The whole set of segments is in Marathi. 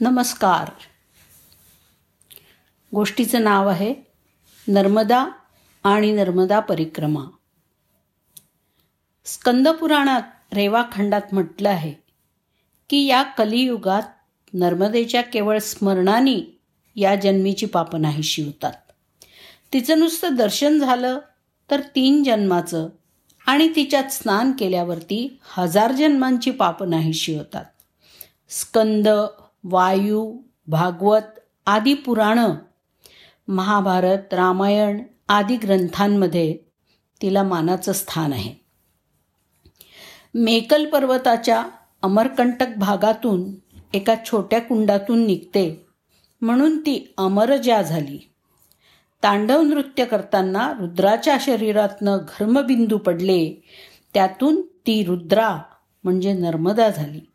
नमस्कार. गोष्टीचं नाव आहे नर्मदा आणि नर्मदा परिक्रमा. स्कंदपुराणात रेवाखंडात म्हटलं आहे की या कलियुगात नर्मदेच्या केवळ स्मरणाने या जन्मीची पापं नाहीशी होतात. तिचं नुसतं दर्शन झालं तर तीन जन्माचं आणि तिच्यात स्नान केल्यावरती हजार जन्मांची पापं नाहीशी होतात. स्कंद वायू भागवत आदी पुराणं महाभारत रामायण आदी ग्रंथांमध्ये तिला मानाचं स्थान आहे. मेकल पर्वताच्या अमरकंटक भागातून एका छोट्या कुंडातून निघते म्हणून ती अमरजा झाली. तांडव नृत्य करताना रुद्राच्या शरीरातनं घर्मबिंदू पडले त्यातून ती रुद्रा म्हणजे नर्मदा झाली.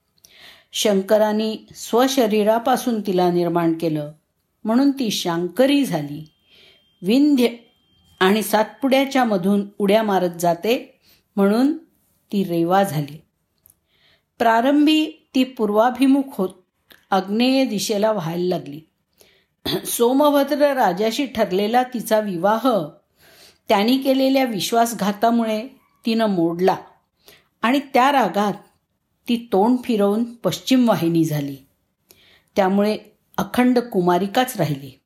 शंकरांनी स्वशरीरापासून तिला निर्माण केलं. म्हणून ती शांकरी झाली. विंध्य आणि सातपुड्याच्या मधून उड्या मारत जाते म्हणून ती रेवा झाली. प्रारंभी ती पूर्वाभिमुख होत आग्नेय दिशेला व्हायला लागली. सोमभद्र राजाशी ठरलेला तिचा विवाह त्यांनी केलेल्या विश्वासघातामुळे तिनं मोडला. आणि त्या रागात ती तोंड फिरवून पश्चिम वाहिनी झाली. त्यामुळे अखंड कुमारिकाच राहिली.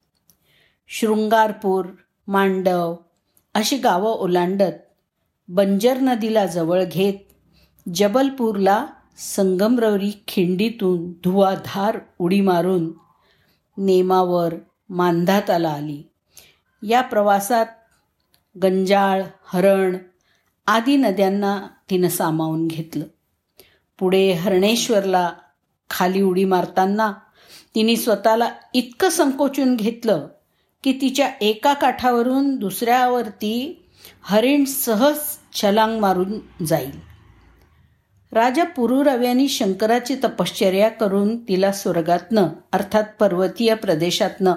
शृंगारपूर मांडव अशी गावं ओलांडत बंजर नदीला जवळ घेत जबलपूरला संगमरवरी खिंडीतून धुवाधार उडी मारून नेमावर मांधाताला आली. या प्रवासात गंजाळ हरण आदी नद्यांना तिनं सामावून घेतलं. पुढे हरणेश्वरला खाली उडी मारताना तिने स्वतःला इतकं संकोचून घेतलं की तिच्या एका काठावरून दुसऱ्यावरती हरिण सहज छलांग मारून जाईल. राजा पुरुरव्यानी शंकराची तपश्चर्या करून तिला स्वर्गातनं अर्थात पर्वतीय प्रदेशातनं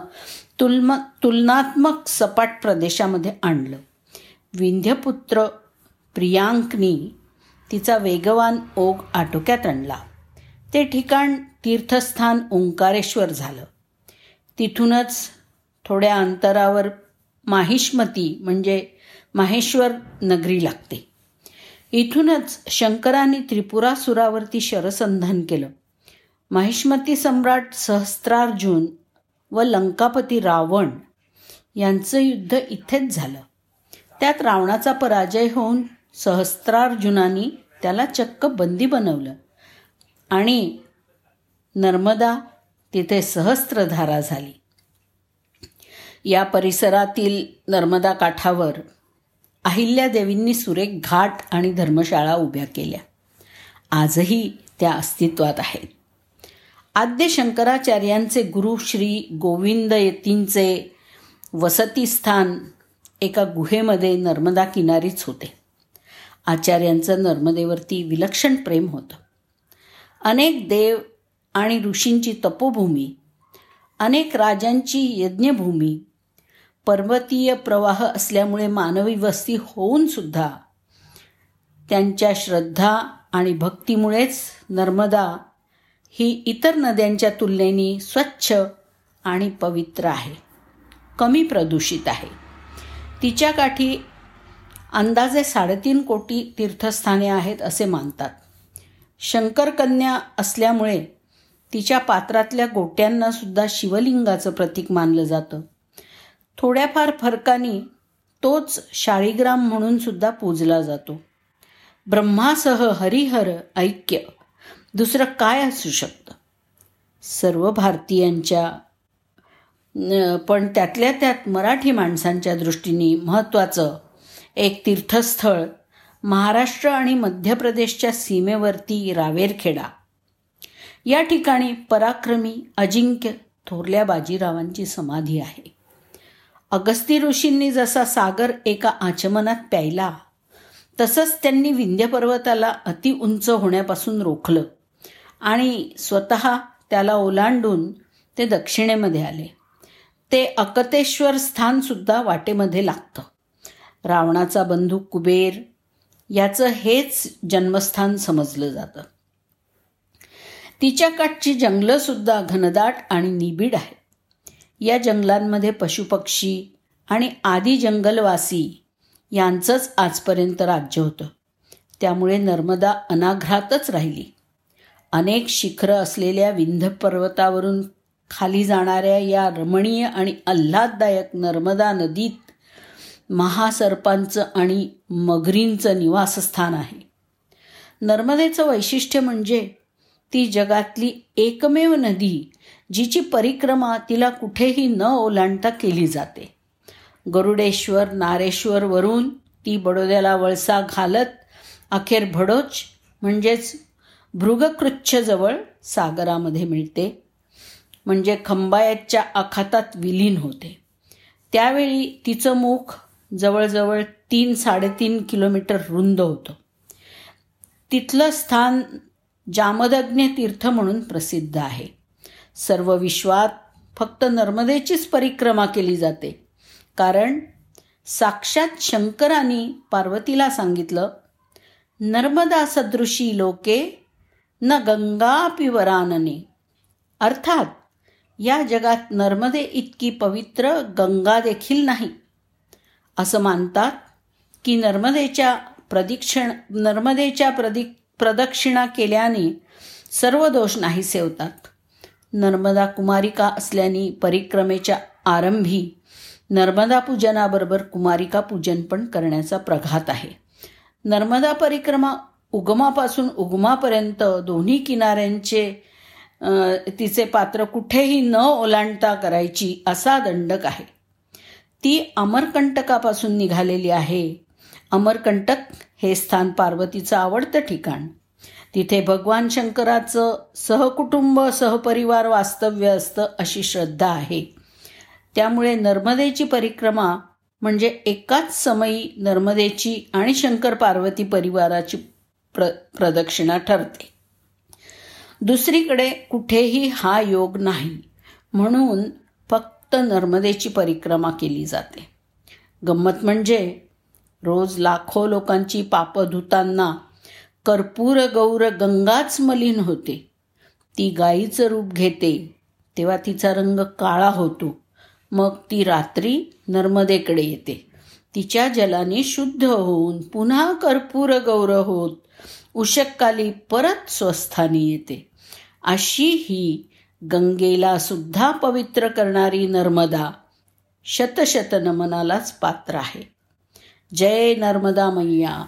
तुलम तुलनात्मक सपाट प्रदेशामध्ये आणलं. विंध्यपुत्र प्रियांकनी तिचा वेगवान ओघ आटोक्यात आणला. ते ठिकाण तीर्थस्थान ओंकारेश्वर झालं. तिथूनच थोड्या अंतरावर माहिष्मती म्हणजे माहेश्वर नगरी लागते. इथूनच शंकरांनी त्रिपुरासुरावरती शरसंधान केलं. माहिष्मती सम्राट सहस्त्रार्जुन व लंकापती रावण यांचं युद्ध इथेच झालं. त्यात रावणाचा पराजय होऊन सहस्त्रार्जुनानी त्याला चक्क बंदी बनवलं. आणि नर्मदा तिथे सहस्त्रधारा झाली. या परिसरातील नर्मदा काठावर अहिल्यादेवींनी सुरेख घाट आणि धर्मशाळा उभ्या केल्या. आजही त्या अस्तित्वात आहेत. आद्य शंकराचार्यांचे गुरु श्री गोविंद यतींचे वसतिस्थान एका गुहेमध्ये नर्मदा किनारीच होते. आचार्यांचं नर्मदेवरती विलक्षण प्रेम होतं. अनेक देव आणि ऋषींची तपोभूमी अनेक राजांची यज्ञभूमी पर्वतीय प्रवाह असल्यामुळे मानवी वस्ती होऊन सुद्धा त्यांच्या श्रद्धा आणि भक्तीमुळेच नर्मदा ही इतर नद्यांच्या तुलनेने स्वच्छ आणि पवित्र आहे कमी प्रदूषित आहे. तिच्या काठी अंदाजे साडेतीन कोटी तीर्थस्थाने आहेत असे मानतात. शंकरकन्या असल्यामुळे तिच्या पात्रातल्या गोट्यांना सुद्धा शिवलिंगाचं प्रतीक मानलं जातं. थोड्याफार फरकाने तोच शाळीग्राम म्हणून सुद्धा पूजला जातो. ब्रह्मासह हरिहर ऐक्य दुसरं काय असू शकतं? सर्व भारतीयांच्या पण त्यातल्या त्यात मराठी माणसांच्या दृष्टीने महत्त्वाचं एक तीर्थस्थळ महाराष्ट्र आणि मध्य प्रदेशच्या सीमेवरती रावेरखेडा. या ठिकाणी पराक्रमी अजिंक्य थोरल्या बाजीरावांची समाधी आहे. अगस्ती ऋषींनी जसा सागर एका आचमनात प्यायला तसंच त्यांनी विंध्य पर्वताला अति उंच होण्यापासून रोखलं आणि स्वतः त्याला ओलांडून ते दक्षिणेमध्ये आले. ते अकतेश्वर स्थानसुद्धा वाटेमध्ये लागतं. रावणाचा बंधू कुबेर याचं हेच जन्मस्थान समजलं जातं. तिच्या काठची जंगलंसुद्धा घनदाट आणि निबिड आहेत. या जंगलांमध्ये पशुपक्षी आणि आदी जंगलवासी यांचंच आजपर्यंत राज्य होतं. त्यामुळे नर्मदा अनाघ्रातच राहिली. अनेक शिखरं असलेल्या विंध्य पर्वतावरून खाली जाणाऱ्या या रमणीय आणि आल्हाददायक नर्मदा नदीत महासर्पांचं आणि मगरींचं निवासस्थान आहे. नर्मदेचं वैशिष्ट्य म्हणजे ती जगातली एकमेव नदी जिची परिक्रमा तिला कुठेही न ओलांडता केली जाते. गरुडेश्वर नारेश्वरवरून ती बडोद्याला वळसा घालत अखेर भडोच म्हणजेच भृगकृच्छजवळ सागरामध्ये मिळते. म्हणजे खंबायतच्या आखातात विलीन होते. त्यावेळी तिचं मुख जवळजवळ तीन साडेतीन किलोमीटर रुंद होतं. तिथलं स्थान जामदग्न्य तीर्थ म्हणून प्रसिद्ध आहे. सर्व विश्वात फक्त नर्मदेचीच परिक्रमा केली जाते. कारण साक्षात शंकरांनी पार्वतीला सांगितलं नर्मदा सदृशी लोके न गंगा पिवरानने अर्थात या जगात नर्मदे इतकी पवित्र गंगा देखील नाही. असं मानतात की नर्मदेच्या प्रदिक्षण नर्मदेच्या प्रदि प्रदक्षिणा केल्याने सर्व दोष नाही सेवतात. नर्मदा कुमारिका असल्याने परिक्रमेच्या आरंभी नर्मदा पूजनाबरोबर कुमारिका पूजन पण करण्याचा प्रघात आहे. नर्मदा परिक्रमा उगमापासून उगमापर्यंत दोन्ही किनाऱ्यांचे तिचे पात्र कुठेही न ओलांडता करायची असा दंडक आहे. ती अमरकंटकापासून निघालेली आहे. अमरकंटक हे स्थान पार्वतीचं आवडतं ठिकाण. तिथे भगवान शंकराचं सहकुटुंब सहपरिवार वास्तव्य असतं अशी श्रद्धा आहे. त्यामुळे नर्मदेची परिक्रमा म्हणजे एकाच समयी नर्मदेची आणि शंकर पार्वती परिवाराची प्र प्रदक्षिणा ठरते. दुसरीकडे कुठेही हा योग नाही. म्हणून फक्त नर्मदेची परिक्रमा केली जाते. गंमत म्हणजे रोज लाखो लोकांची पाप धुताना कर्पूर गौर गंगाच मलिन होते. ती गाईचं रूप घेते तेव्हा तिचा रंग काळा होतो. मग ती रात्री नर्मदेकडे येते. तिच्या जलाने शुद्ध होऊन पुन्हा कर्पूर गौर होत उशककाली परत स्वस्थानी येते. अशी ही गंगेला सुद्धा पवित्र करणारी नर्मदा शतशत नमनालाच पात्र आहे. जय नर्मदा मैया.